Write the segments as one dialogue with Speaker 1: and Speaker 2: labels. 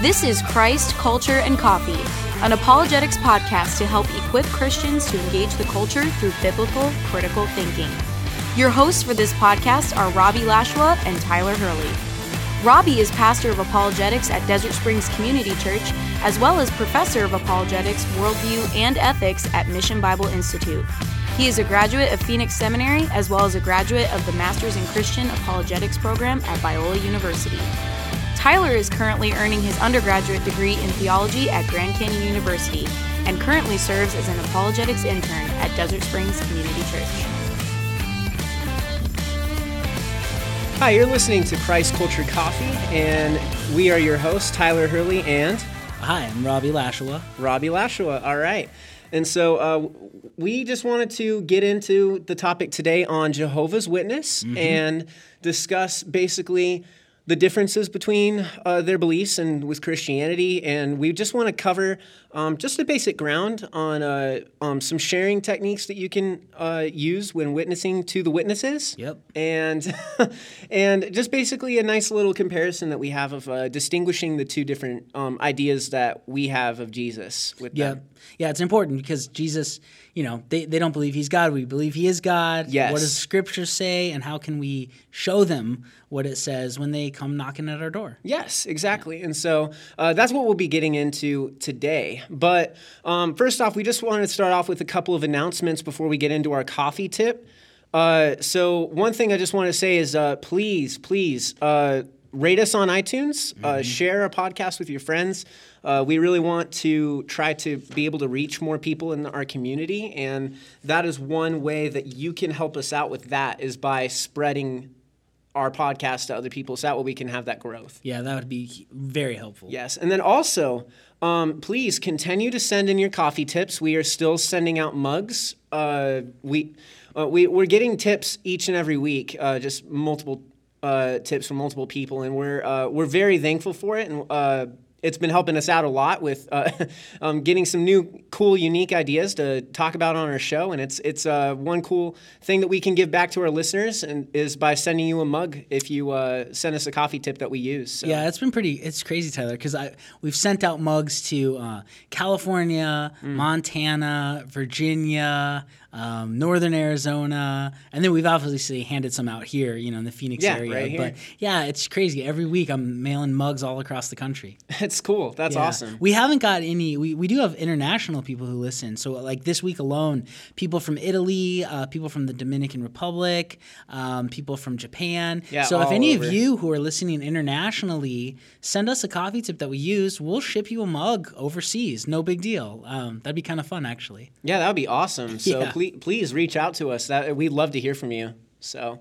Speaker 1: This is Christ, Culture, and Coffee, an apologetics podcast to help equip Christians to engage the culture through biblical, critical thinking. Your hosts for this podcast are Robbie Lashua and Tyler Hurley. Robbie is pastor of apologetics at Desert Springs Community Church, as well as professor of apologetics, worldview, and ethics at Mission Bible Institute. He is a graduate of Phoenix Seminary, as well as a graduate of the Masters in Christian Apologetics program at Biola University. Tyler is currently earning his undergraduate degree in theology at Grand Canyon University and currently serves as an apologetics intern at Desert Springs Community Church.
Speaker 2: Hi, you're listening to Christ Culture Coffee, and we are your hosts, Tyler Hurley and
Speaker 3: Hi, I'm Robbie Lashua.
Speaker 2: Robbie Lashua. All right. And so uh, we just wanted to get into the topic today on Jehovah's Witness mm-hmm. and discuss basically the differences between uh, their beliefs and with Christianity, and we just want to cover um, just a basic ground on uh, um, some sharing techniques that you can uh, use when witnessing to the witnesses.
Speaker 3: Yep.
Speaker 2: And and just basically a nice little comparison that we have of uh, distinguishing the two different um, ideas that we have of Jesus. With
Speaker 3: yeah,
Speaker 2: them.
Speaker 3: yeah, it's important because Jesus, you know, they, they don't believe he's God. We believe he is God.
Speaker 2: Yes.
Speaker 3: What does Scripture say, and how can we show them what it says when they come knocking at our door?
Speaker 2: Yes, exactly. Yeah. And so uh, that's what we'll be getting into today. But um, first off, we just wanted to start off with a couple of announcements before we get into our coffee tip. Uh, so one thing I just want to say is, uh, please, please uh, rate us on iTunes. Uh, mm-hmm. share our podcast with your friends. Uh, we really want to try to be able to reach more people in our community, and that is one way that you can help us out with that is by spreading our podcast to other people, so that way we can have that growth.
Speaker 3: Yeah, that would be very helpful.
Speaker 2: Yes, and then also, um, please continue to send in your coffee tips. We are still sending out mugs. Uh, we uh, we we're getting tips each and every week, uh, just multiple uh, tips from multiple people, and we're uh, we're very thankful for it. And uh, it's been helping us out a lot with uh, um, getting some new, cool, unique ideas to talk about on our show. And it's it's uh, one cool thing that we can give back to our listeners, and is by sending you a mug if you uh, send us a coffee tip that we use. So.
Speaker 3: Yeah, it's been pretty. It's crazy, Tyler, because I we've sent out mugs to uh, California, mm. Montana, Virginia um, northern Arizona, and then we've obviously handed some out here, you know, in the Phoenix
Speaker 2: yeah,
Speaker 3: area.
Speaker 2: Right
Speaker 3: but yeah, it's crazy. Every week I'm mailing mugs all across the country.
Speaker 2: It's cool. That's
Speaker 3: yeah.
Speaker 2: awesome.
Speaker 3: We haven't got any. We, we do have international people who listen. So like this week alone, people from Italy, uh, people from the Dominican Republic, um, people from Japan.
Speaker 2: Yeah,
Speaker 3: so if any
Speaker 2: over.
Speaker 3: of you who are listening internationally, send us a coffee tip that we use. We'll ship you a mug overseas. No big deal. Um, that'd be kind of fun, actually.
Speaker 2: Yeah, that would be awesome. So
Speaker 3: yeah
Speaker 2: please, please reach out to us. That we'd love to hear from you. So.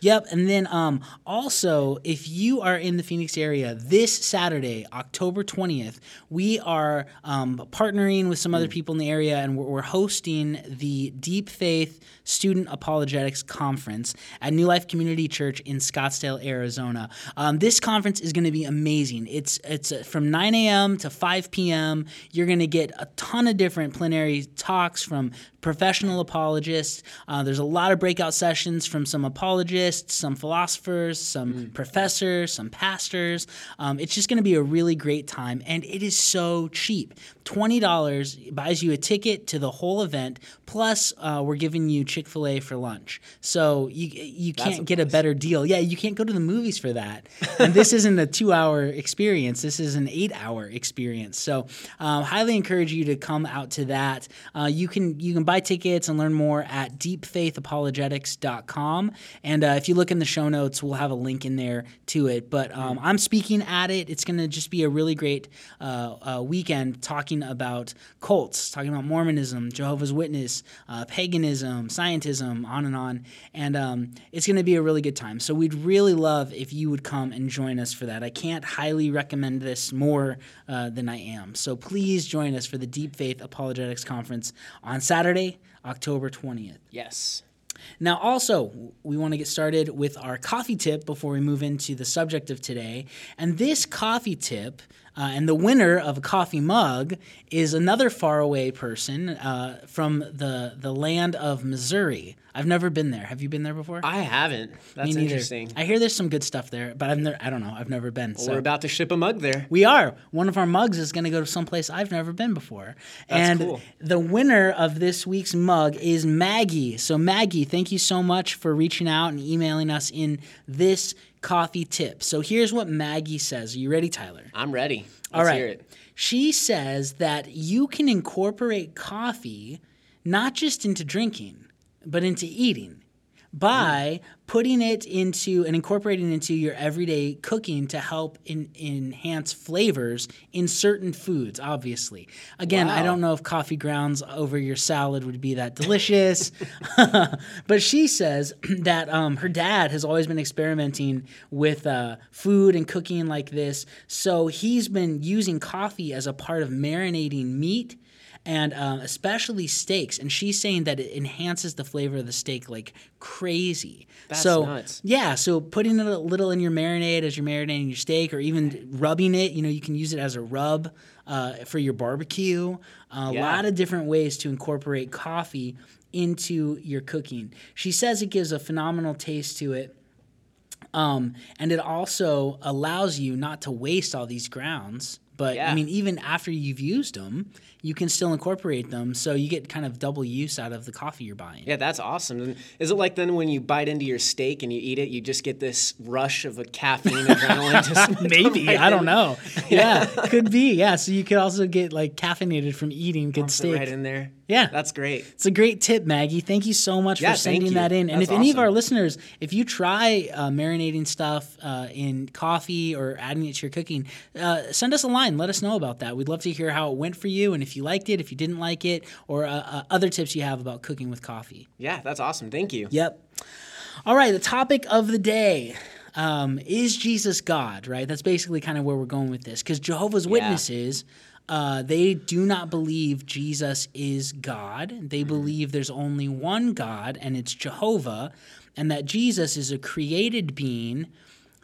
Speaker 3: Yep, and then um, also, if you are in the Phoenix area this Saturday, October 20th, we are um, partnering with some other mm. people in the area and we're, we're, hosting the Deep Faith Student Apologetics Conference at New Life Community Church in Scottsdale, Arizona. Um, this conference is going to be amazing. It's, it's uh, from 9 a.m. to 5 p.m. You're going to get a ton of different plenary talks from professional apologists. Uh, there's a lot of breakout sessions from some apologists, some philosophers, some mm. professors, some pastors. Um, it's just going to be a really great time, and it is so cheap. $20 buys you a ticket to the whole event, plus, uh, we're giving you Chick fil A for lunch. So you, you can't a get a better deal. Yeah, you can't go to the movies for that. and this isn't a two hour experience, this is an eight hour experience. So, um, highly encourage you to come out to that. Uh, you can you can buy tickets and learn more at deepfaithapologetics.com. And uh, if you look in the show notes, we'll have a link in there to it. But um, I'm speaking at it. It's going to just be a really great uh, uh, weekend talking about cults, talking about Mormonism, Jehovah's Witness, uh, paganism, scientism, on and on. And um, it's going to be a really good time. So we'd really love if you would come and join us for that. I can't highly recommend this more uh, than I am. So please join us for the Deep Faith Apologetics Conference on Saturday. Saturday, October 20th.
Speaker 2: Yes.
Speaker 3: Now, also, we want to get started with our coffee tip before we move into the subject of today. And this coffee tip Uh, and the winner of a coffee mug is another faraway person uh, from the the land of Missouri. I've never been there. Have you been there before?
Speaker 2: I haven't. That's interesting.
Speaker 3: I hear there's some good stuff there, but I've never. I don't know. I've never been. so
Speaker 2: We're about to ship a mug there.
Speaker 3: we are. One of our mugs is going to go to someplace I've never been before. and
Speaker 2: cool.
Speaker 3: the winner of this week's mug is Maggie. So, Maggie, thank you so much for reaching out and emailing us in this coffee tip. So, here's what Maggie says. Are you ready, Tyler?
Speaker 2: I'm ready. Let's
Speaker 3: All right. She says that you can incorporate coffee not just into drinking, but into eating by putting it into and incorporating it into your everyday cooking to help in, enhance flavors in certain foods obviously. Again i don't know if coffee grounds over your salad would be that delicious but she says that um, her dad has always been experimenting with uh, food and cooking like this. So he's been using coffee as a part of marinating meat and um, especially steaks. And she's saying that it enhances the flavor of the steak like crazy.
Speaker 2: That's
Speaker 3: so
Speaker 2: nuts.
Speaker 3: yeah, so putting it a little in your marinade as you're marinating your steak, or even rubbing it. You know, you can use it as a rub uh, for your barbecue. a
Speaker 2: Yeah.
Speaker 3: lot of different ways to incorporate coffee into your cooking. She says it gives a phenomenal taste to it. Um, and it also allows you not to waste all these grounds. But I mean, even after you've used them, you can still incorporate them, so you get kind of double use out of the coffee you're buying.
Speaker 2: Yeah, that's awesome. And is it like then when you bite into your steak and you eat it, you just get this rush of a caffeine adrenaline? Just
Speaker 3: Maybe
Speaker 2: right
Speaker 3: I don't
Speaker 2: in-
Speaker 3: know. Yeah, could be. Yeah, so you could also get like caffeinated from eating good
Speaker 2: Pumps
Speaker 3: steak.
Speaker 2: right in there.
Speaker 3: Yeah.
Speaker 2: that's great.
Speaker 3: It's a great tip, Maggie. Thank you so much
Speaker 2: Yeah,
Speaker 3: for sending that in. And
Speaker 2: That's
Speaker 3: if any of our listeners, if you try uh, marinating stuff uh, in coffee or adding it to your cooking, uh, send us a line. Let us know about that. We'd love to hear how it went for you and if you liked it, if you didn't like it, or uh, uh, other tips you have about cooking with coffee.
Speaker 2: Yeah, that's awesome. Thank you.
Speaker 3: Yep. All right, the topic of the day. Um, is Jesus God, right? That's basically kind of where we're going with this. Because Jehovah's Witnesses, uh, they do not believe Jesus is God. They believe there's only one God, and it's Jehovah, and that Jesus is a created being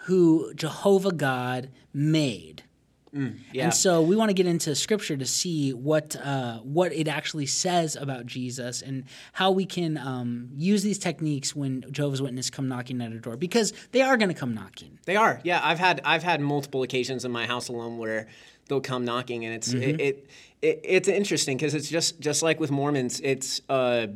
Speaker 3: who Jehovah God made.
Speaker 2: Yeah.
Speaker 3: And so we want to get into scripture to see what uh, what it actually says about Jesus and how we can um, use these techniques when Jehovah's Witnesses come knocking at our door because they are going to come knocking.
Speaker 2: They are. Yeah, I've had I've had multiple occasions in my house alone where they'll come knocking, and it's it, it, it it's interesting because it's just just like with Mormons, it's a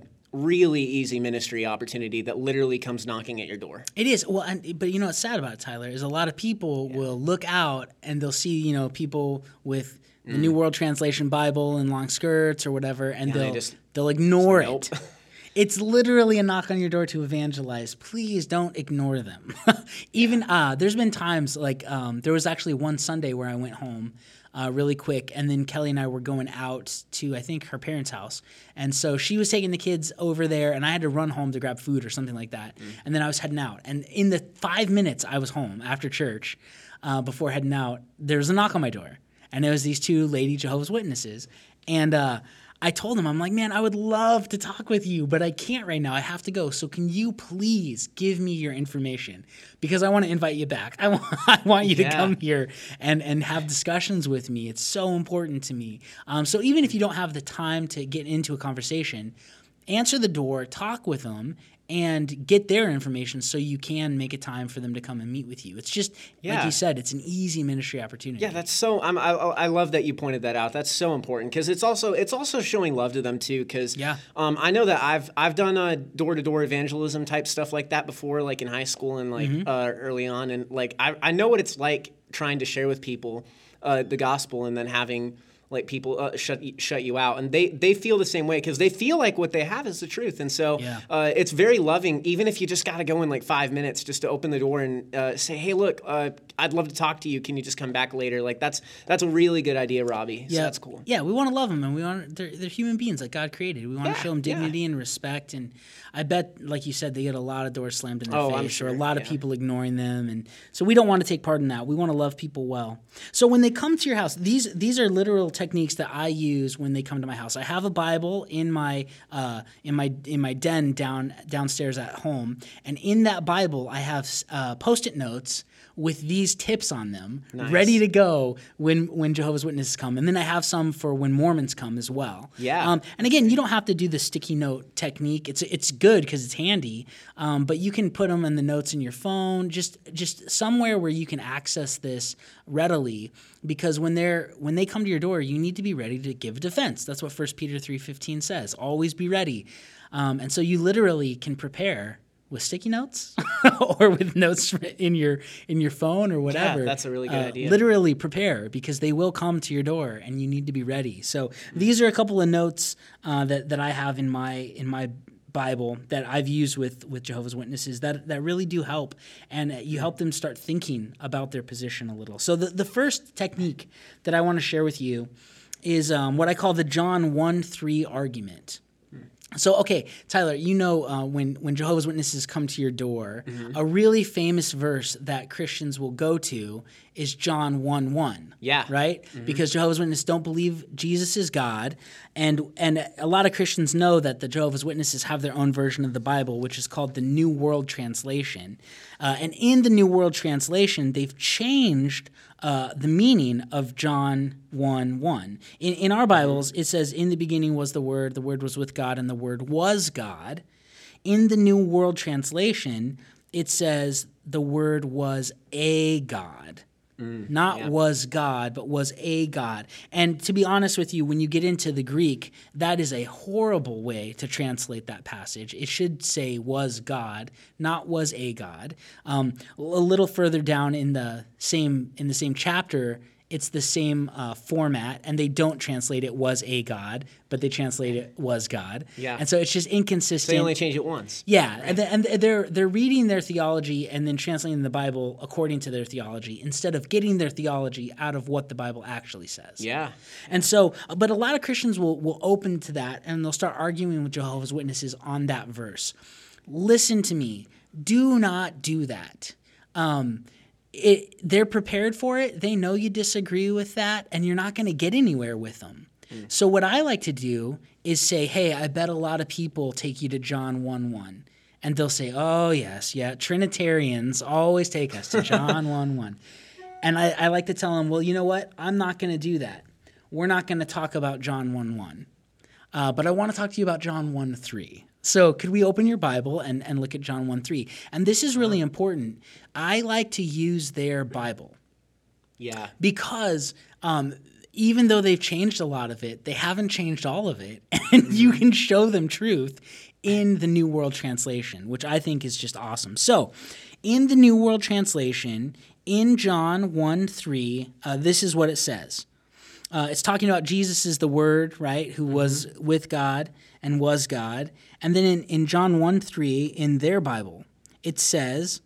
Speaker 2: really easy ministry opportunity that literally comes knocking at your door.
Speaker 3: It is well, and, but you know what's sad about it, Tyler is a lot of people will look out and they'll see you know people with the New World Translation Bible and long skirts or whatever, and
Speaker 2: they
Speaker 3: they'll
Speaker 2: just-
Speaker 3: they'll ignore
Speaker 2: Nope.
Speaker 3: it. It's literally a knock on your door to evangelize. Please don't ignore them. Even uh, there's been times like um, there was actually one Sunday where I went home uh, really quick, and then Kelly and I were going out to I think her parents' house, and so she was taking the kids over there, and I had to run home to grab food or something like that, and then I was heading out, and in the five minutes I was home after church, uh, before heading out, there was a knock on my door, and it was these two lady Jehovah's Witnesses, and. Uh, I told him, I'm like, man, I would love to talk with you, but I can't right now. I have to go. So can you please give me your information? Because I want to invite you back. I want, I want you to come here and, and have discussions with me. It's so important to me. Um, so even if you don't have the time to get into a conversation, answer the door, talk with them, and get their information so you can make a time for them to come and meet with you. It's just, like you said, it's an easy ministry opportunity.
Speaker 2: Yeah, that's so. I'm, I I love that you pointed that out. That's so important because it's also it's also showing love to them too. Because
Speaker 3: Yeah.
Speaker 2: um, I know that I've I've done a door to door evangelism type stuff like that before, like in high school and like
Speaker 3: Mm-hmm.
Speaker 2: uh, early on, and like I I know what it's like trying to share with people uh, the gospel and then having like people uh, shut shut you out, and they they feel the same way because they feel like what they have is the truth, and so
Speaker 3: Yeah.
Speaker 2: uh, it's very loving. Even if you just got to go in like five minutes just to open the door and uh, say, "Hey, look, uh, I'd love to talk to you. Can you just come back later?" Like that's that's a really good idea, Robbie. So
Speaker 3: Yeah,
Speaker 2: that's cool.
Speaker 3: Yeah, we want to love them, and we want they're, they're human beings that God created. We want
Speaker 2: Yeah,
Speaker 3: to show them
Speaker 2: yeah.
Speaker 3: dignity and respect. And I bet, like you said, they get a lot of doors slammed in their
Speaker 2: Oh, I'm
Speaker 3: face, or a
Speaker 2: sure,
Speaker 3: lot of people ignoring them, and so we don't want to take part in that. We want to love people well. So when they come to your house, these these are literal techniques that I use when they come to my house. I have a Bible in my uh, in my in my den down downstairs at home, and in that Bible I have uh, post-it notes with these tips on them,
Speaker 2: Nice.
Speaker 3: ready to go when when Jehovah's Witnesses come, and then I have some for when Mormons come as well.
Speaker 2: Yeah.
Speaker 3: Um, and again, you don't have to do the sticky note technique. It's it's good because it's handy, um, but you can put them in the notes in your phone, just just somewhere where you can access this readily. Because when they're when they come to your door, you need to be ready to give a defense. That's what 1 Peter three fifteen says. Always be ready, um, and so you literally can prepare with sticky notes or with notes in your in your phone or whatever.
Speaker 2: Yeah, that's a really good
Speaker 3: Uh,
Speaker 2: idea.
Speaker 3: Literally prepare because they will come to your door and you need to be ready. So these are a couple of notes uh, that that I have in my in my Bible that I've used with with Jehovah's Witnesses that that really do help and you help them start thinking about their position a little. So the the first technique that I want to share with you is um, what I call the John one three argument. So okay, Tyler, you know uh, when when Jehovah's Witnesses come to your door,
Speaker 2: Mm-hmm.
Speaker 3: a really famous verse that Christians will go to is John one one.
Speaker 2: Yeah. Mm-hmm.
Speaker 3: right. Because Jehovah's Witnesses don't believe Jesus is God, and and a lot of Christians know that the Jehovah's Witnesses have their own version of the Bible, which is called the New World Translation. Uh, and in the New World Translation, they've changed uh, the meaning of John 1 1. In, in our Bibles, it says, In the beginning was the Word, the Word was with God, and the Word was God. In the New World Translation, it says, The Word was a God. Not was God, but was a God. And to be honest with you, when you get into the Greek, that is a horrible way to translate that passage. It should say was God, not was a God. Um, a little further down in the same in the same chapter, it's the same uh, format, and they don't translate it was a God, but they translate it was God.
Speaker 2: Yeah.
Speaker 3: And so it's just inconsistent.
Speaker 2: They only change it once.
Speaker 3: Yeah, and, th- and they're they're reading their theology and then translating the Bible according to their theology instead of getting their theology out of what the Bible actually says.
Speaker 2: Yeah.
Speaker 3: And so, but a lot of Christians will will open to that and they'll start arguing with Jehovah's Witnesses on that verse. Listen to me. Do not do that. Um, it, they're prepared for it. They know you disagree with that, and you're not going to get anywhere with them. So what I like to do is say, "Hey, I bet a lot of people take you to John one one, and they'll say, "Oh yes, yeah, Trinitarians always take us to John one one," and I, I like to tell them, "Well, you know what? I'm not going to do that. We're not going to talk about John one one, uh, but I want to talk to you about John one three. So could we open your Bible and, and look at John one three? And this is really important. I like to use their Bible
Speaker 2: Yeah.
Speaker 3: because um, even though they've changed a lot of it, they haven't changed all of it, and you can show them truth in the New World Translation, which I think is just awesome. So, in the New World Translation, in John 1 3, uh, this is what it says. Uh, it's talking about Jesus is the Word, right, who was with God and was God. And then in, in John 1 3, in their Bible, it says,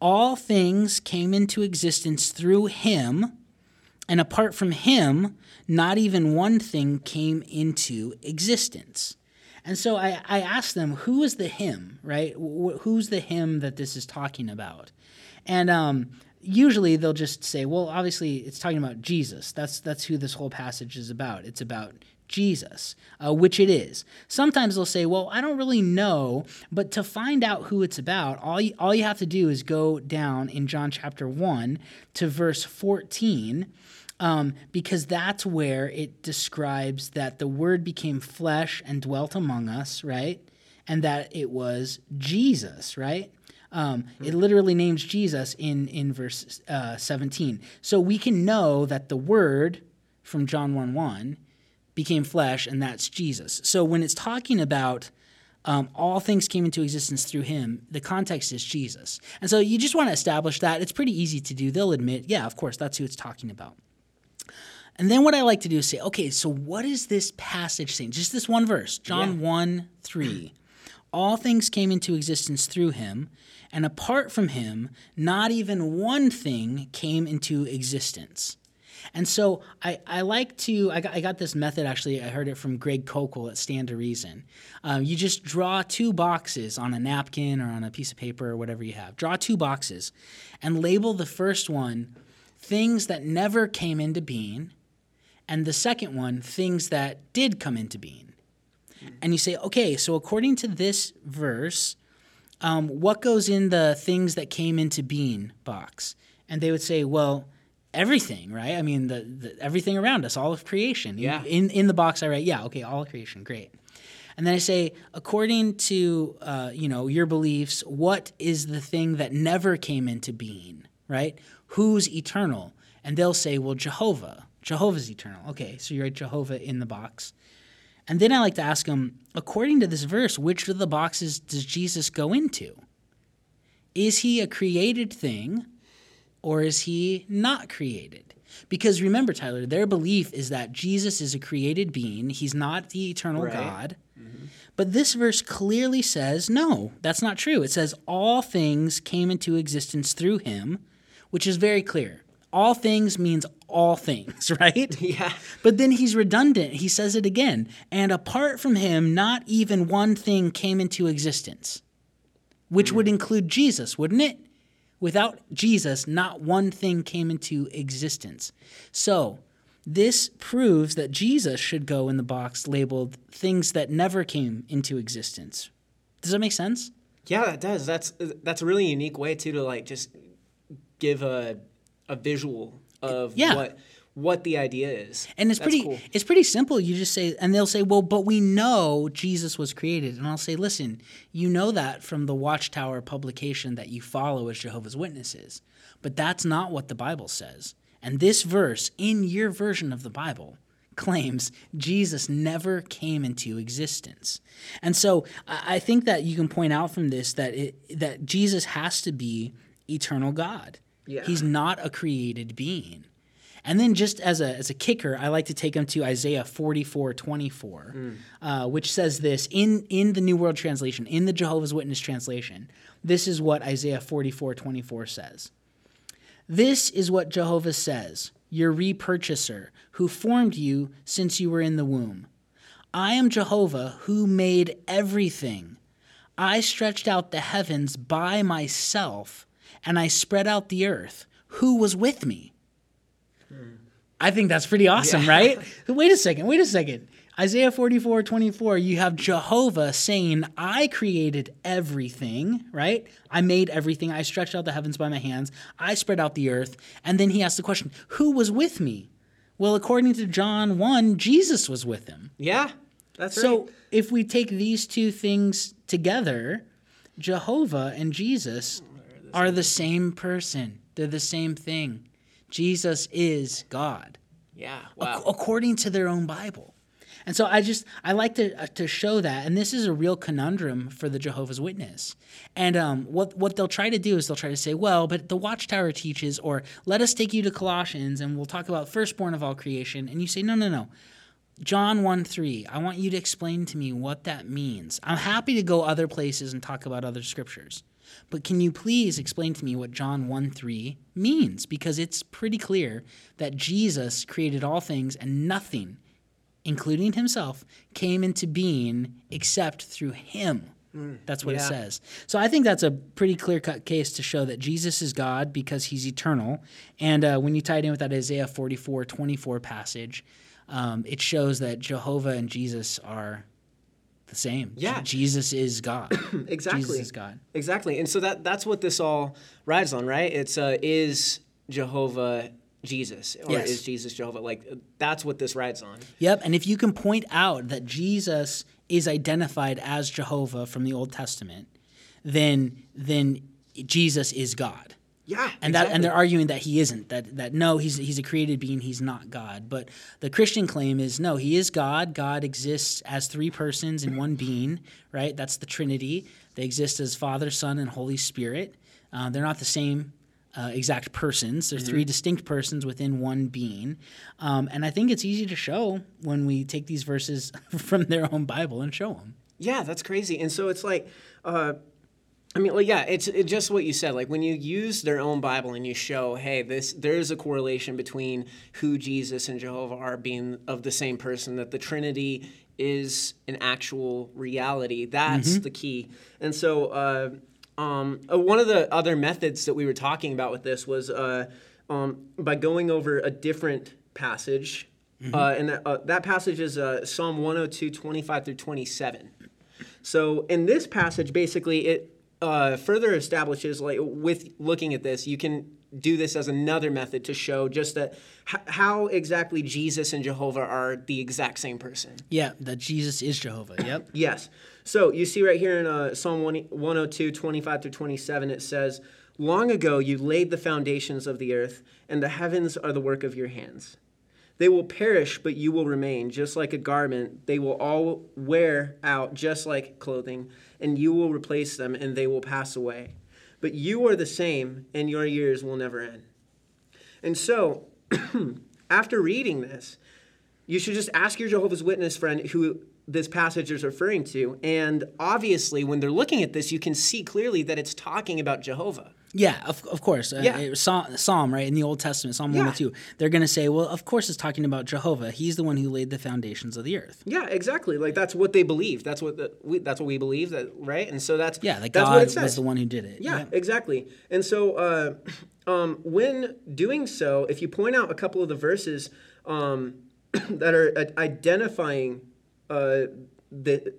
Speaker 3: All things came into existence through him, and apart from him, not even one thing came into existence. And so I, I asked them, who is the him, right? Wh- who's the him that this is talking about? And um, usually they'll just say, well, obviously it's talking about Jesus. That's, that's who this whole passage is about. It's about Jesus, uh, which it is. Sometimes they'll say, well, I don't really know, but to find out who it's about, all you, all you have to do is go down in John chapter 1 to verse 14 um, because that's where it describes that the Word became flesh and dwelt among us, right? And that it was Jesus, right? Um, it literally names Jesus in in verse uh, 17. So we can know that the Word from John 1 1 became flesh, and that's Jesus. So when it's talking about um, all things came into existence through him. The context is Jesus. And so you just want to establish that. It's pretty easy to do. They'll admit, yeah, of course, that's who it's talking about. And then what I like to do is say, okay, so what is this passage saying? Just this one verse, John 1 3. All things came into existence through him, and apart from him, not even one thing came into existence. And so I, I like to, I got, I got this method actually, I heard it from Greg Koukl at Stand to Reason. Um, you just draw two boxes on a napkin or on a piece of paper or whatever you have. Draw two boxes and label the first one things that never came into being and the second one, things that did come into being. And you say, okay, so according to this verse, um, what goes in the things that came into being box? And they would say, well, everything, right? I mean, the, the everything around us, all of creation.
Speaker 2: Yeah.
Speaker 3: In in the box, I write, yeah, okay, all of creation, great. And then I say, according to uh, you know your beliefs, what is the thing that never came into being, right? Who's eternal? And they'll say, well, Jehovah. Jehovah's eternal. Okay, so you write Jehovah in the box. And then I like to ask them, according to this verse, which of the boxes does Jesus go into? Is he a created thing or is he not created? Because remember, Tyler, their belief is that Jesus is a created being, he's not the eternal
Speaker 2: Right.
Speaker 3: God. Mm-hmm. But this verse clearly says, no, that's not true. It says, all things came into existence through him, which is very clear. All things means all things, right?
Speaker 2: Yeah.
Speaker 3: But then he's redundant. He says it again. And apart from him, not even one thing came into existence, which would mm. include Jesus, wouldn't it? Without Jesus, not one thing came into existence. So, this proves that Jesus should go in the box labeled things that never came into existence. Does that make sense?
Speaker 2: Yeah, that does. That's that's a really unique way too to like just give a a visual of
Speaker 3: Yeah.
Speaker 2: what what the idea is.
Speaker 3: And it's
Speaker 2: That's
Speaker 3: pretty
Speaker 2: cool.
Speaker 3: it's pretty simple. You just say and they'll say, "Well, but we know Jesus was created." And I'll say, "Listen, you know that from the Watchtower publication that you follow as Jehovah's Witnesses. But that's not what the Bible says. And this verse in your version of the Bible claims Jesus never came into existence. And so I I think that you can point out from this that it, that Jesus has to be eternal God.
Speaker 2: Yeah.
Speaker 3: He's not a created being. And then just as a, as a kicker, I like to take him to Isaiah 44, 24, uh, which says this in, in the New World Translation, in the Jehovah's Witness translation. This is what Isaiah 44, 24 says. This is what Jehovah says, your repurchaser, who formed you since you were in the womb. I am Jehovah who made everything. I stretched out the heavens by myself, and I spread out the earth. Who was with me? I think that's pretty awesome, right? Wait a second, wait a second. Isaiah 44, 24, you have Jehovah saying, I created everything, right? I made everything. I stretched out the heavens by my hands. I spread out the earth. And then he asks the question, Who was with me? Well, according to John 1, Jesus was with him.
Speaker 2: Yeah. That's
Speaker 3: So
Speaker 2: right.
Speaker 3: So if we take these two things together, Jehovah and Jesus are the same person. They're the same thing. Jesus is God
Speaker 2: Yeah. Wow.
Speaker 3: according to their own Bible. And so I just I like to uh, to show that, and this is a real conundrum for the Jehovah's Witness. And um, what what they'll try to do is they'll try to say, well, but the Watchtower teaches, or let us take you to Colossians, and we'll talk about firstborn of all creation. And you say, no, no, no. John 1 3, I want you to explain to me what that means. I'm happy to go other places and talk about other scriptures. But can you please explain to me what John 1 3 means? Because it's pretty clear that Jesus created all things and nothing, including himself, came into being except through him. That's what it says. So I think that's a pretty clear cut case to show that Jesus is God because he's eternal. And uh, when you tie it in with that Isaiah 44 24 passage, um, it shows that Jehovah and Jesus are the same.
Speaker 2: Yeah.
Speaker 3: Jesus is God.
Speaker 2: Exactly.
Speaker 3: Jesus is God.
Speaker 2: Exactly. And so that that's what this all rides on, right? It's uh, is Jehovah Jesus or
Speaker 3: Yes.
Speaker 2: is Jesus Jehovah? Like uh, that's what this rides on.
Speaker 3: Yep. And if you can point out that Jesus is identified as Jehovah from the Old Testament, then then Jesus is God.
Speaker 2: Yeah.
Speaker 3: And that and they're arguing that he isn't. That that no, he's he's a created being, he's not God. But the Christian claim is no, he is God. God exists as three persons in one being, right? That's the Trinity. They exist as Father, Son, and Holy Spirit. Uh, they're not the same uh, exact persons. They're three distinct persons within one being. Um, and I think it's easy to show when we take these verses from their own Bible and show them.
Speaker 2: Yeah, that's crazy. And so it's like, uh, I mean, well, yeah, it's, it's just what you said. Like when you use their own Bible and you show, hey, this there's a correlation between who Jesus and Jehovah are being of the same person, that the Trinity is an actual reality. That's the key. And so, uh, um, uh, one of the other methods that we were talking about with this was uh, um, by going over a different passage Uh, and that, uh, that passage is uh, Psalm 102, 25 through 27. So in this passage, basically, it uh, further establishes, like with looking at this, you can do this as another method to show just that h- how exactly Jesus and Jehovah are the exact same person.
Speaker 3: Yeah, that Jesus is Jehovah. Yep.
Speaker 2: Yes. So you see right here in uh, Psalm 1 102, 25 through 27, it says, Long ago you laid the foundations of the earth, and the heavens are the work of your hands. They will perish, but you will remain, just like a garment. They will all wear out, just like clothing, and you will replace them, and they will pass away. But you are the same, and your years will never end. And so, after reading this, you should just ask your Jehovah's Witness friend who this passage is referring to. And obviously, when they're looking at this, you can see clearly that it's talking about Jehovah.
Speaker 3: Yeah, of, of course. Uh,
Speaker 2: Yeah.
Speaker 3: it- Psalm, Psalm, right, in the Old Testament, Psalm
Speaker 2: Yeah.
Speaker 3: 102. They're going to say, well, of course it's talking about Jehovah. He's the one who laid the foundations of the earth.
Speaker 2: Yeah, exactly. Like that's what they believe. That's what the, we, that's what we believe. That right. And so that's
Speaker 3: Yeah, that
Speaker 2: that's
Speaker 3: God
Speaker 2: what it says.
Speaker 3: was the one who did it.
Speaker 2: Yeah, exactly. And so, uh, um, when doing so, if you point out a couple of the verses um, that are uh, identifying uh, the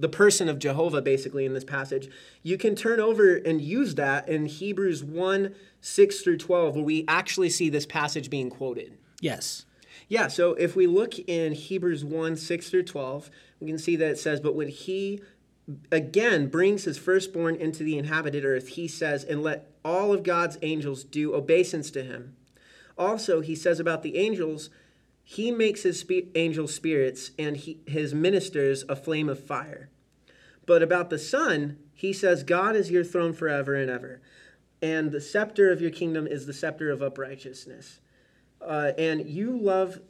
Speaker 2: the person of Jehovah, basically in this passage, you can turn over and use that in Hebrews one six through twelve, where we actually see this passage being quoted.
Speaker 3: Yes.
Speaker 2: Yeah, so if we look in Hebrews 1 6 through 12, we can see that it says, But when he again brings his firstborn into the inhabited earth, he says, And let all of God's angels do obeisance to him. Also, he says about the angels, He makes his spe- angel spirits and he, his ministers a flame of fire. But about the Son, he says, God is your throne forever and ever, and the scepter of your kingdom is the scepter of uprightness uh, and you love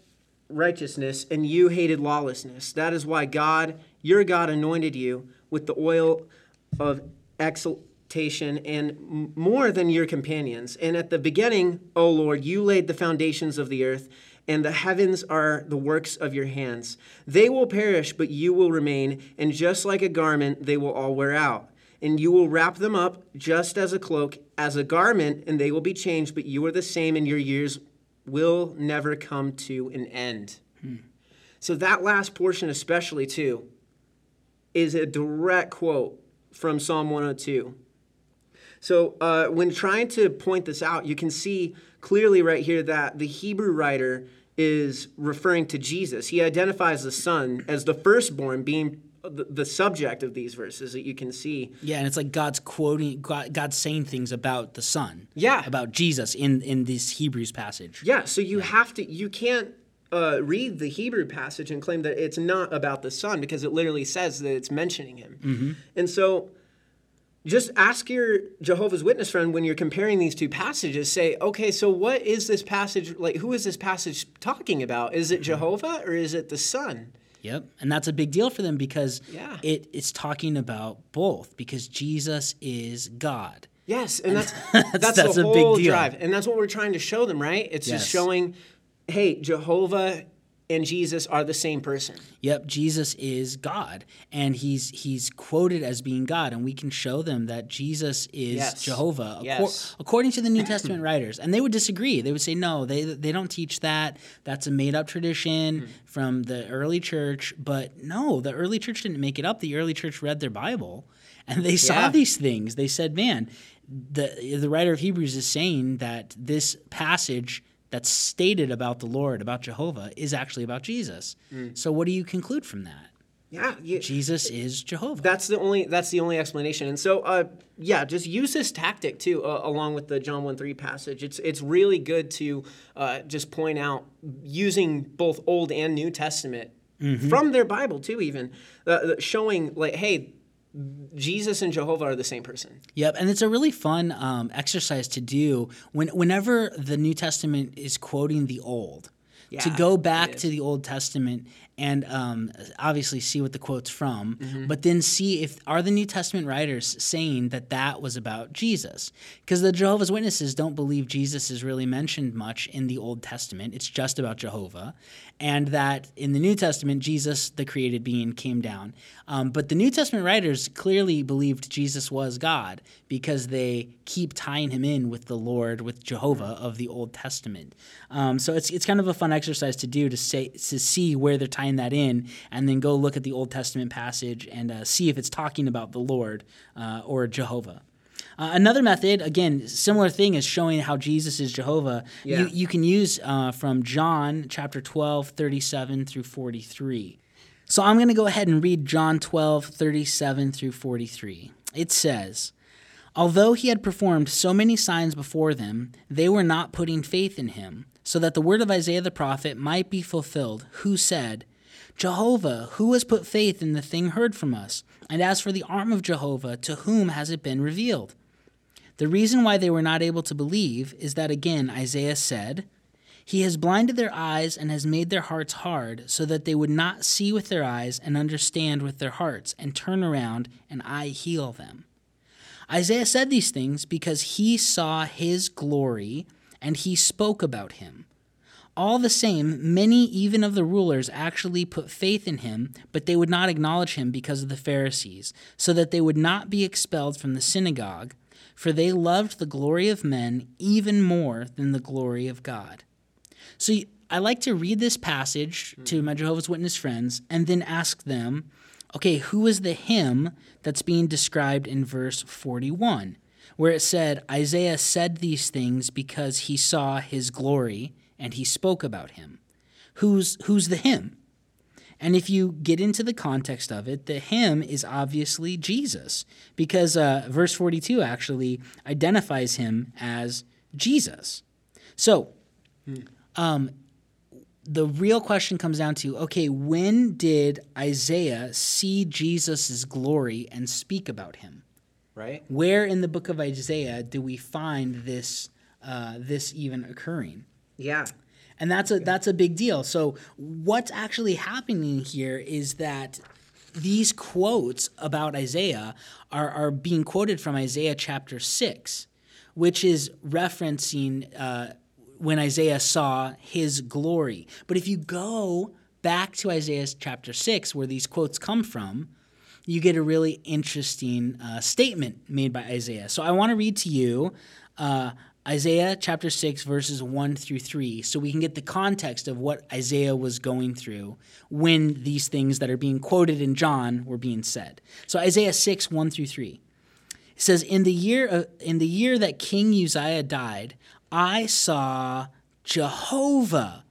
Speaker 2: righteousness and you hated lawlessness. That is why God, your God, anointed you with the oil of exaltation and more than your companions. And at the beginning, O Lord, you laid the foundations of the earth, and the heavens are the works of your hands. They will perish, but you will remain, and just like a garment, they will all wear out. And you will wrap them up just as a cloak, as a garment, and they will be changed, but you are the same, and your years will never come to an end. So that last portion, especially too, is a direct quote from Psalm 102. So uh, when trying to point this out, you can see clearly right here that the Hebrew writer is referring to Jesus. He identifies the Son as the firstborn, being the, subject of these verses that you can see.
Speaker 3: Yeah, and it's like God's quoting, God, God's saying things about the Son.
Speaker 2: Yeah.
Speaker 3: About Jesus in, in this Hebrews passage.
Speaker 2: Yeah, so you have to, you can't uh, read the Hebrew passage and claim that it's not about the Son because it literally says that it's mentioning him. And so just ask your Jehovah's Witness friend when you're comparing these two passages, say, okay, so what is this passage, like, who is this passage talking about? Is it mm-hmm. Jehovah or is it the Son?
Speaker 3: Yep. And that's a big deal for them because
Speaker 2: Yeah.
Speaker 3: it, it's talking about both because Jesus is God.
Speaker 2: Yes, and that's
Speaker 3: That's-
Speaker 2: that's,
Speaker 3: that's
Speaker 2: the
Speaker 3: a big
Speaker 2: whole
Speaker 3: deal.
Speaker 2: drive, and that's what we're trying to show them, right? It's
Speaker 3: Yes.
Speaker 2: just showing, hey, Jehovah and Jesus are the same person.
Speaker 3: Yep, Jesus is God, and he's he's quoted as being God, and we can show them that Jesus is
Speaker 2: Yes.
Speaker 3: Jehovah,
Speaker 2: Yes.
Speaker 3: according to the New Testament writers. And they would disagree. They would say, no, they they don't teach that. That's a made up tradition
Speaker 2: Hmm.
Speaker 3: from the early church. But no, the early church didn't make it up. The early church read their Bible, and they saw
Speaker 2: Yeah.
Speaker 3: these things. They said, man. The, the writer of Hebrews is saying that this passage that's stated about the Lord, about Jehovah, is actually about Jesus.
Speaker 2: Hmm.
Speaker 3: So, what do you conclude from that?
Speaker 2: Yeah, you,
Speaker 3: Jesus is Jehovah.
Speaker 2: That's the only that's the only explanation. And so uh, yeah, just use this tactic too, uh, along with the John one three passage. It's it's really good to uh, just point out using both Old and New Testament from their Bible too, even uh, showing like, hey, Jesus and Jehovah are the same person.
Speaker 3: Yep, and it's a really fun um, exercise to do when whenever the New Testament is quoting the Old. to go back to the Old Testament and um, obviously see what the quote's from, but then see if are the New Testament writers saying that that was about Jesus? Because the Jehovah's Witnesses don't believe Jesus is really mentioned much in the Old Testament. It's just about Jehovah, and that in the New Testament, Jesus, the created being, came down. Um, but the New Testament writers clearly believed Jesus was God because they keep tying him in with the Lord, with Jehovah of the Old Testament. Um, so it's it's kind of a fun exercise to do to say to see where they're tying that in, and then go look at the Old Testament passage and uh, see if it's talking about the Lord uh, or Jehovah. Uh, another method, again, similar thing, is showing how Jesus is Jehovah.
Speaker 2: Yeah.
Speaker 3: You, you can use uh, from John chapter 12, 37 through 43. So I'm going to go ahead and read John 12, 37 through 43. It says, Although he had performed so many signs before them, they were not putting faith in him, so that the word of Isaiah the prophet might be fulfilled, who said, Jehovah, who has put faith in the thing heard from us? And as for the arm of Jehovah, to whom has it been revealed? The reason why they were not able to believe is that again Isaiah said, He has blinded their eyes and has made their hearts hard, so that they would not see with their eyes and understand with their hearts, and turn around, and I heal them. Isaiah said these things because he saw his glory and he spoke about him. All the same, many even of the rulers actually put faith in him, but they would not acknowledge him because of the Pharisees, so that they would not be expelled from the synagogue, for they loved the glory of men even more than the glory of God. So I like to read this passage to my Jehovah's Witness friends and then ask them, okay, who is the him that's being described in verse 41, where it said, Isaiah said these things because he saw his glory and he spoke about him? Who's, who's the him? And if you get into the context of it, the him is obviously Jesus, because uh, verse 42 actually identifies him as Jesus. So, um, the real question comes down to okay, when did Isaiah see Jesus' glory and speak about him?
Speaker 2: Right?
Speaker 3: Where in the book of Isaiah do we find this, uh, this even occurring?
Speaker 2: Yeah.
Speaker 3: and that's a that's a big deal. So what's actually happening here is that these quotes about Isaiah are are being quoted from Isaiah chapter six, which is referencing uh, when Isaiah saw his glory. But if you go back to Isaiah chapter six, where these quotes come from, you get a really interesting uh, statement made by Isaiah. So I want to read to you uh, Isaiah chapter 6, verses 1 through 3, so we can get the context of what Isaiah was going through when these things that are being quoted in John were being said. So Isaiah 6, 1 through 3. It says, in the year uh, in the year that King Uzziah died, I saw Jehovah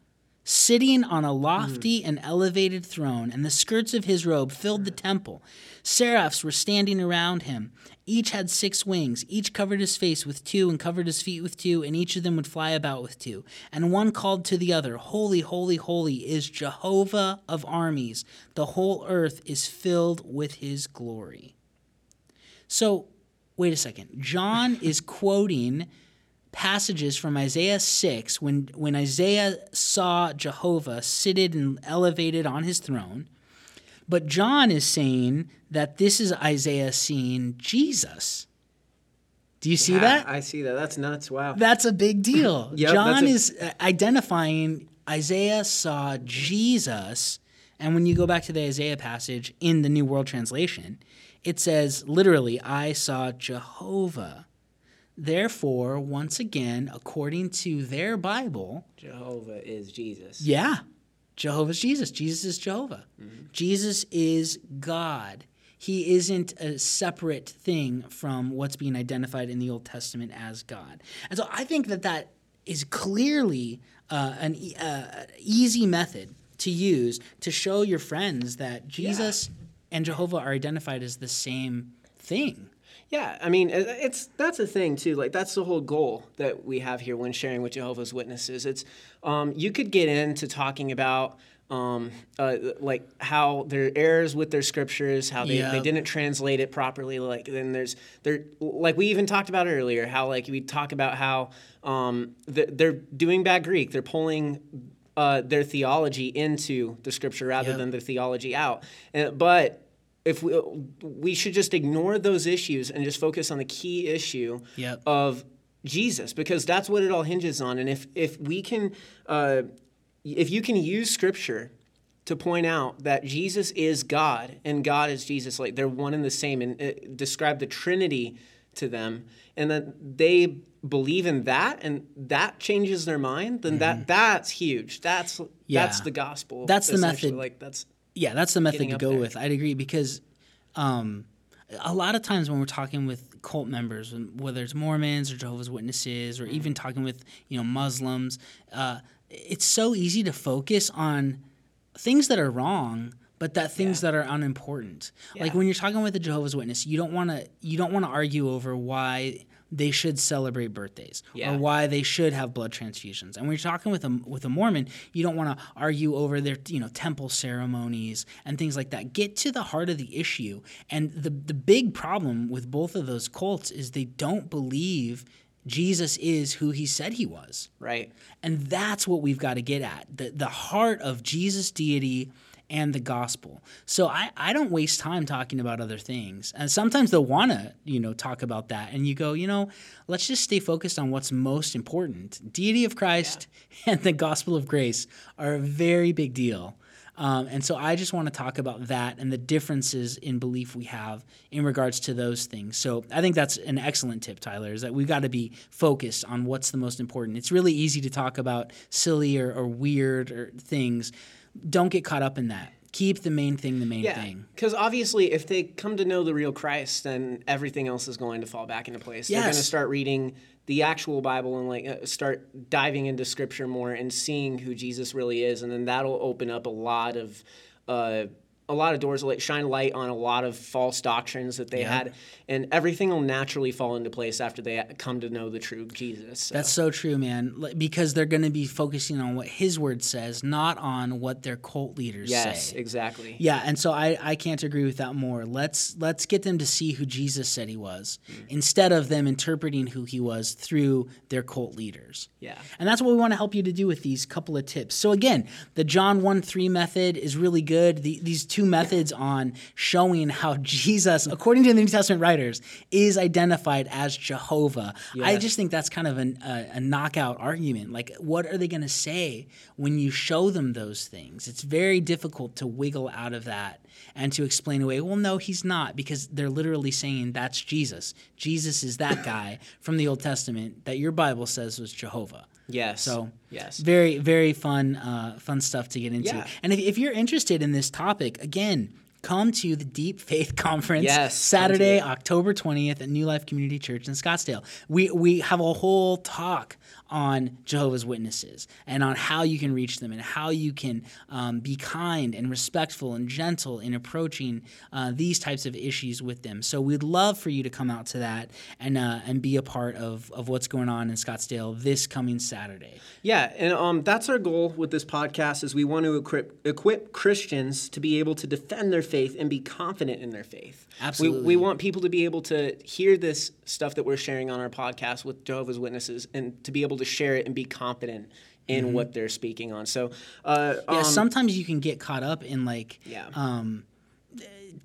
Speaker 3: sitting on a mm. lofty and elevated throne, and the skirts of his robe filled the temple. Seraphs were standing around him. Each had six wings. Each covered his face with two, and covered his feet with two, and each of them would fly about with two. And one called to the other, Holy, holy, holy is Jehovah of armies. The whole earth is filled with his glory. So, wait a second. John is quoting passages from Isaiah 6 when, when Isaiah saw Jehovah seated and elevated on his throne. But John is saying that this is Isaiah seeing Jesus. Do you see
Speaker 2: Yeah,
Speaker 3: that?
Speaker 2: I see that. That's nuts. Wow.
Speaker 3: That's a big deal.
Speaker 2: Yep,
Speaker 3: John
Speaker 2: a-
Speaker 3: is uh, identifying Isaiah saw Jesus. And when you go back to the Isaiah passage in the New World Translation, it says literally, I saw Jehovah. Therefore, once again, according to their Bible,
Speaker 2: Jehovah is Jesus.
Speaker 3: yeah, Jehovah's Jesus. Jesus is Jehovah. Jesus is God. He isn't a separate thing from what's being identified in the Old Testament as God. And so I think that that is clearly uh, an e- uh, easy method to use to show your friends that Jesus and Jehovah are identified as the same thing.
Speaker 2: Yeah, I mean, it's that's the thing too. Like that's the whole goal that we have here when sharing with Jehovah's Witnesses. It's um, you could get into talking about um, uh, like how their errors with their scriptures, how they, they didn't translate it properly. Like then there's there like we even talked about earlier how like we talk about how um, they're doing bad Greek. They're pulling uh, their theology into the scripture rather
Speaker 3: Yep.
Speaker 2: than their theology out. And, but if we we should just ignore those issues and just focus on the key issue
Speaker 3: Yep.
Speaker 2: of Jesus because that's what it all hinges on. And if if we can, uh, if you can use Scripture to point out that Jesus is God and God is Jesus, like they're one and the same, and uh, describe the Trinity to them, and that they believe in that, and that changes their mind, then that that's huge. That's
Speaker 3: Mm-hmm. Yeah.
Speaker 2: that's the gospel.
Speaker 3: That's the method.
Speaker 2: Like that's
Speaker 3: Yeah, that's the method to go
Speaker 2: there.
Speaker 3: with. I'd agree because um, a lot of times when we're talking with cult members, whether it's Mormons or Jehovah's Witnesses, or
Speaker 2: Mm-hmm.
Speaker 3: even talking with you know Muslims, uh, it's so easy to focus on things that are wrong. But that things that are unimportant, like when you're talking with a Jehovah's Witness, you don't want to you don't want to argue over why they should celebrate birthdays
Speaker 2: Yeah.
Speaker 3: or why they should have blood transfusions. And when you're talking with a with a Mormon, you don't want to argue over their you know temple ceremonies and things like that. Get to the heart of the issue. And the the big problem with both of those cults is they don't believe Jesus is who he said he was.
Speaker 2: right.
Speaker 3: And that's what we've got to get at the, the heart of Jesus' deity and the gospel. So I, I don't waste time talking about other things. And sometimes they'll want to, you know, talk about that. And you go, you know, let's just stay focused on what's most important. Deity of Christ and the gospel of grace are a very big deal. Um, and so I just want to talk about that and the differences in belief we have in regards to those things. So I think that's an excellent tip, Tyler, is that we've got to be focused on what's the most important. It's really easy to talk about silly or, or weird or things. Don't get caught up in that. Keep the main thing the main
Speaker 2: Yeah,
Speaker 3: thing.
Speaker 2: because obviously, if they come to know the real Christ, then everything else is going to fall back into place. They're going to start reading the actual Bible and like uh, start diving into Scripture more and seeing who Jesus really is, and then that'll open up a lot of. Uh, a lot of doors like shine light on a lot of false doctrines that they had, and everything will naturally fall into place after they come to know the true Jesus. So,
Speaker 3: That's so true, man. Because they're going to be focusing on what His Word says, not on what their cult leaders
Speaker 2: yes,
Speaker 3: say.
Speaker 2: exactly.
Speaker 3: Yeah, and so I, I can't agree with that more. Let's let's get them to see who Jesus said he was mm. instead of them interpreting who he was through their cult leaders.
Speaker 2: Yeah.
Speaker 3: And that's what we want to help you to do with these couple of tips. So again, the John 1 3 method is really good. The, these two methods on showing how Jesus, according to the New Testament writers, is identified as Jehovah. I just think that's kind of an, a, a knockout argument. Like, what are they going to say when you show them those things? It's very difficult to wiggle out of that and to explain away, well, no, he's not, because they're literally saying that's Jesus. Jesus is that guy from the Old Testament that your Bible says was Jehovah.
Speaker 2: Yes.
Speaker 3: So
Speaker 2: yes.
Speaker 3: very very fun uh, fun stuff to get into.
Speaker 2: Yeah.
Speaker 3: And if, if you're interested in this topic, again. Come to the Deep Faith Conference
Speaker 2: Yes,
Speaker 3: Saturday. October 20th at New Life Community Church in Scottsdale. We we have a whole talk on Jehovah's Witnesses and on how you can reach them and how you can um, be kind and respectful and gentle in approaching uh, these types of issues with them. So we'd love for you to come out to that and uh, and be a part of, of what's going on in Scottsdale this coming Saturday.
Speaker 2: Yeah, and um, that's our goal with this podcast is we want to equip equip Christians to be able to defend their faith and be confident in their faith.
Speaker 3: Absolutely.
Speaker 2: We, we want people to be able to hear this stuff that we're sharing on our podcast with Jehovah's Witnesses and to be able to share it and be confident in what they're speaking on. So, uh,
Speaker 3: Yeah,
Speaker 2: um,
Speaker 3: sometimes you can get caught up in like
Speaker 2: yeah.
Speaker 3: um,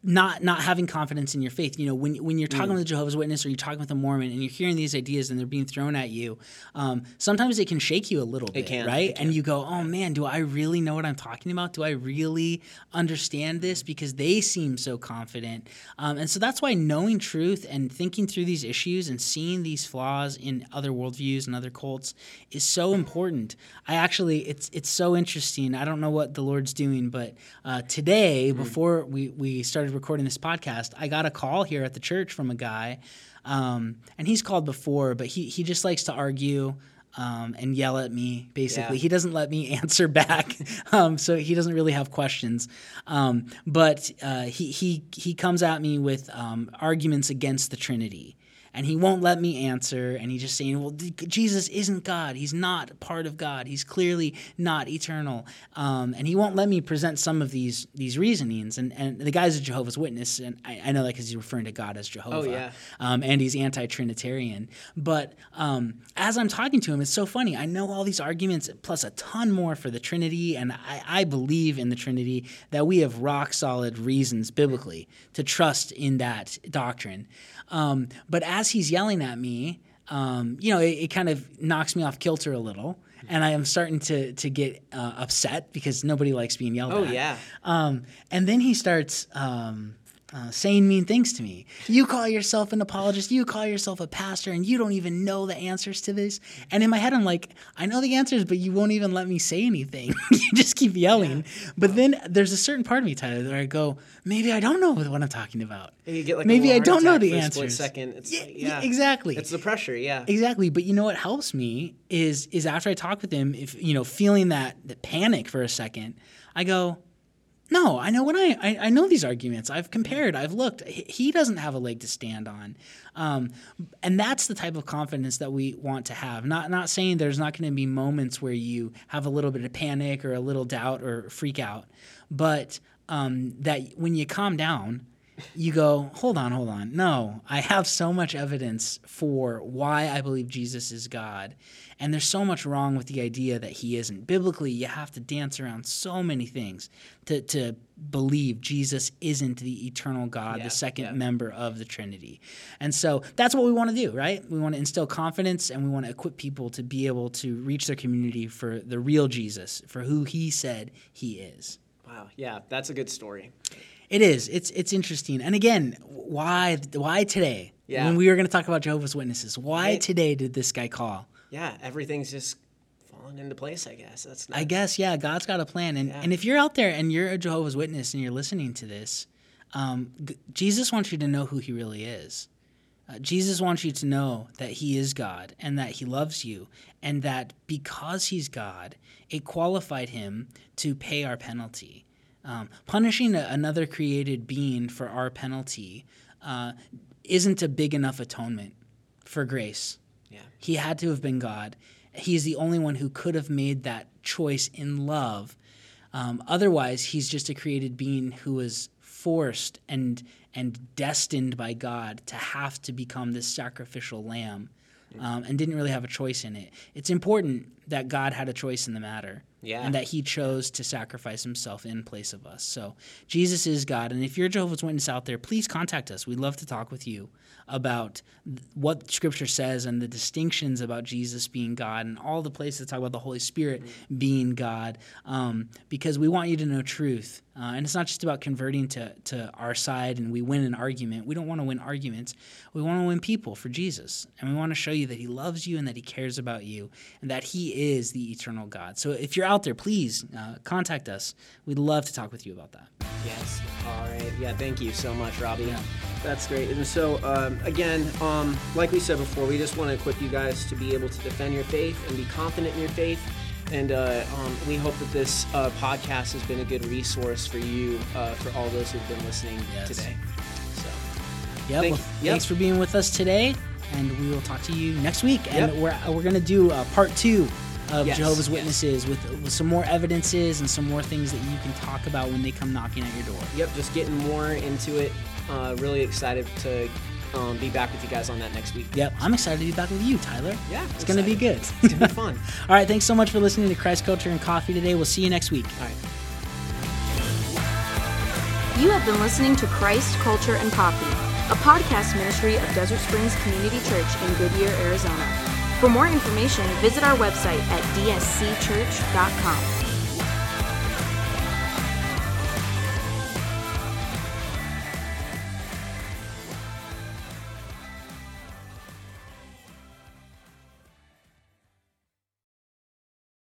Speaker 3: not not having confidence in your faith. You know, when when you're
Speaker 2: Mm.
Speaker 3: talking with a Jehovah's Witness or you're talking with a Mormon and you're hearing these ideas and they're being thrown at you, um, sometimes it can shake you a little bit,
Speaker 2: can,
Speaker 3: right?
Speaker 2: it
Speaker 3: And you go, "Oh man, do I really know what I'm talking about? Do I really understand this?" Because they seem so confident, um, and so that's why knowing truth and thinking through these issues and seeing these flaws in other worldviews and other cults is so important. I actually, it's it's so interesting. I don't know what the Lord's doing, but uh, today, before we we started recording this podcast, I got a call here at the church from a guy, um, and he's called before, but he he just likes to argue. Um, and yell at me. Basically,
Speaker 2: Yeah.
Speaker 3: he doesn't let me answer back, um, so he doesn't really have questions. Um, but uh, he he he comes at me with um, arguments against the Trinity, and he won't let me answer. And he's just saying well jesus isn't god. He's not part of god. He's clearly not eternal. Um, and he won't let me present some of these these reasonings. And, and the guy's a jehovah's witness. And i, I know that because he's referring to god as jehovah
Speaker 2: Oh, yeah.
Speaker 3: um, and he's anti-trinitarian. But um, as i'm talking to him it's so funny. I know all these arguments plus a ton more for the trinity. And I, I believe in the trinity that we have rock solid reasons biblically to trust in that doctrine um, but as he's yelling at me um, you know it, it kind of knocks me off kilter a little and I am starting to to get uh, upset because nobody likes being yelled
Speaker 2: Oh,
Speaker 3: at.
Speaker 2: Oh yeah.
Speaker 3: Um, and then he starts um, uh, saying mean things to me. You call yourself an apologist. You call yourself a pastor, and you don't even know the answers to this. And in my head, I'm like, I know the answers, but you won't even let me say anything. you just keep yelling. But then there's a certain part of me, Tyler, where I go, maybe I don't know what I'm talking about.
Speaker 2: You get like
Speaker 3: maybe I don't know the
Speaker 2: for a
Speaker 3: answers.
Speaker 2: Split second. It's
Speaker 3: Yeah,
Speaker 2: like,
Speaker 3: yeah,
Speaker 2: yeah,
Speaker 3: exactly.
Speaker 2: It's the pressure. Yeah.
Speaker 3: Exactly, but you know what helps me is is after I talk with him, if you know, feeling that, that panic for a second, I go, no, I know when I, I I know these arguments. I've compared. I've looked. He doesn't have a leg to stand on, um, and that's the type of confidence that we want to have. Not not saying there's not going to be moments where you have a little bit of panic or a little doubt or freak out, but um, that when you calm down, you go, hold on, hold on. No, I have so much evidence for why I believe Jesus is God. And there's so much wrong with the idea that he isn't. Biblically, you have to dance around so many things to, to believe Jesus isn't the eternal God,
Speaker 2: Yeah,
Speaker 3: the second
Speaker 2: yeah.
Speaker 3: member of the Trinity. And so that's what we want to do, right? We want to instill confidence and we want to equip people to be able to reach their community for the real Jesus, for who he said he is.
Speaker 2: Wow. Yeah, that's a good story.
Speaker 3: It is. It's it's interesting. And again, why why today?
Speaker 2: Yeah.
Speaker 3: When we were going to talk about Jehovah's Witnesses, why
Speaker 2: Right.
Speaker 3: today did this guy call?
Speaker 2: Yeah, everything's just falling into place. I guess that's.
Speaker 3: I guess yeah, God's got a plan. And
Speaker 2: Yeah.
Speaker 3: and if you're out there and you're a Jehovah's Witness and you're listening to this, um, G- Jesus wants you to know who He really is. Uh, Jesus wants you to know that He is God and that He loves you, and that because He's God, it qualified Him to pay our penalty. Um, punishing a, another created being for our penalty uh, isn't a big enough atonement for grace.
Speaker 2: Yeah.
Speaker 3: He had to have been God. He's the only one who could have made that choice in love. Um, otherwise, he's just a created being who was forced and and destined by God to have to become this sacrificial lamb, um, and didn't really have a choice in it. It's important that God had a choice in the matter,
Speaker 2: Yeah.
Speaker 3: and that He chose to sacrifice Himself in place of us. So Jesus is God, and if you're Jehovah's Witness out there, please contact us. We'd love to talk with you about what Scripture says and the distinctions about Jesus being God, and all the places that talk about the Holy Spirit being God, um, because we want you to know truth. Uh, and it's not just about converting to, to our side and we win an argument. We don't want to win arguments. We want to win people for Jesus. And we want to show you that He loves you and that He cares about you and that He is the eternal God. So if you're out there, please uh, contact us. We'd love to talk with you about that.
Speaker 2: Yes. All right. Yeah. Thank you so much, Robbie. Yeah. That's great. And so, um, again, um, like we said before, we just want to equip you guys to be able to defend your faith and be confident in your faith. And uh, um, we hope that this uh, podcast has been a good resource for you, uh, for all those who've been listening
Speaker 3: Yes.
Speaker 2: today. So,
Speaker 3: Yep.
Speaker 2: Thank-
Speaker 3: well,
Speaker 2: yep.
Speaker 3: Thanks for being with us today, and we will talk to you next week. And
Speaker 2: Yep.
Speaker 3: we're, we're going to do uh, part two of
Speaker 2: Yes,
Speaker 3: Jehovah's
Speaker 2: yes.
Speaker 3: Witnesses with, with some more evidences and some more things that you can talk about when they come knocking at your door.
Speaker 2: yep, just getting more into it. Uh, really excited to um, be back with you guys on that next week.
Speaker 3: Yep, I'm excited to be back with you, Tyler.
Speaker 2: Yeah,
Speaker 3: it's going to be good.
Speaker 2: It's gonna be fun.
Speaker 3: All right, thanks so much for listening to Christ Culture and Coffee today. We'll see you next week.
Speaker 2: All right.
Speaker 1: You have been listening to Christ, Culture, and Coffee, a podcast ministry of Desert Springs Community Church in Goodyear, Arizona. For more information, visit our website at dscchurch.com.